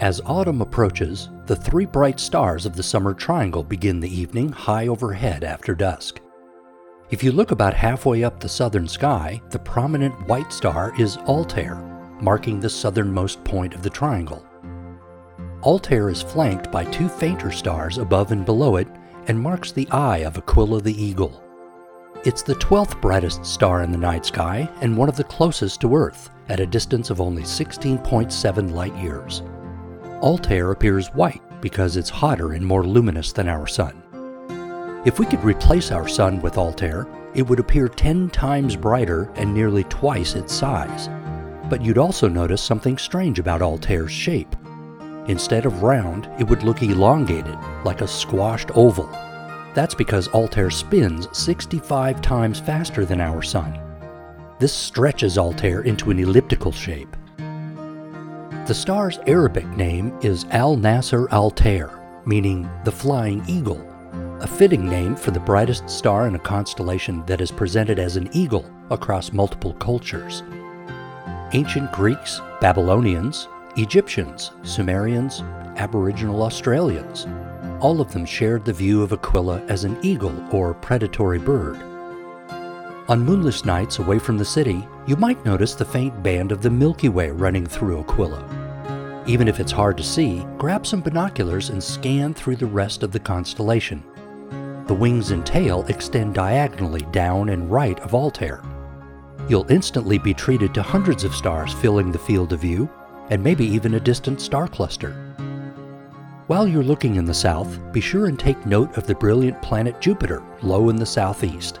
As autumn approaches, the three bright stars of the summer triangle begin the evening high overhead after dusk. If you look about halfway up the southern sky, the prominent white star is Altair, marking the southernmost point of the triangle. Altair is flanked by two fainter stars above and below it and marks the eye of Aquila the Eagle. It's the 12th brightest star in the night sky and one of the closest to Earth, at a distance of only 16.7 light years. Altair appears white because it's hotter and more luminous than our Sun. If we could replace our Sun with Altair, it would appear 10 times brighter and nearly twice its size. But you'd also notice something strange about Altair's shape. Instead of round, it would look elongated, like a squashed oval. That's because Altair spins 65 times faster than our Sun. This stretches Altair into an elliptical shape. The star's Arabic name is Al Nasser Altair, meaning the flying eagle, a fitting name for the brightest star in a constellation that is presented as an eagle across multiple cultures. Ancient Greeks, Babylonians, Egyptians, Sumerians, Aboriginal Australians, all of them shared the view of Aquila as an eagle or predatory bird. On moonless nights away from the city, you might notice the faint band of the Milky Way running through Aquila. Even if it's hard to see, grab some binoculars and scan through the rest of the constellation. The wings and tail extend diagonally down and right of Altair. You'll instantly be treated to hundreds of stars filling the field of view, and maybe even a distant star cluster. While you're looking in the south, be sure and take note of the brilliant planet Jupiter low in the southeast.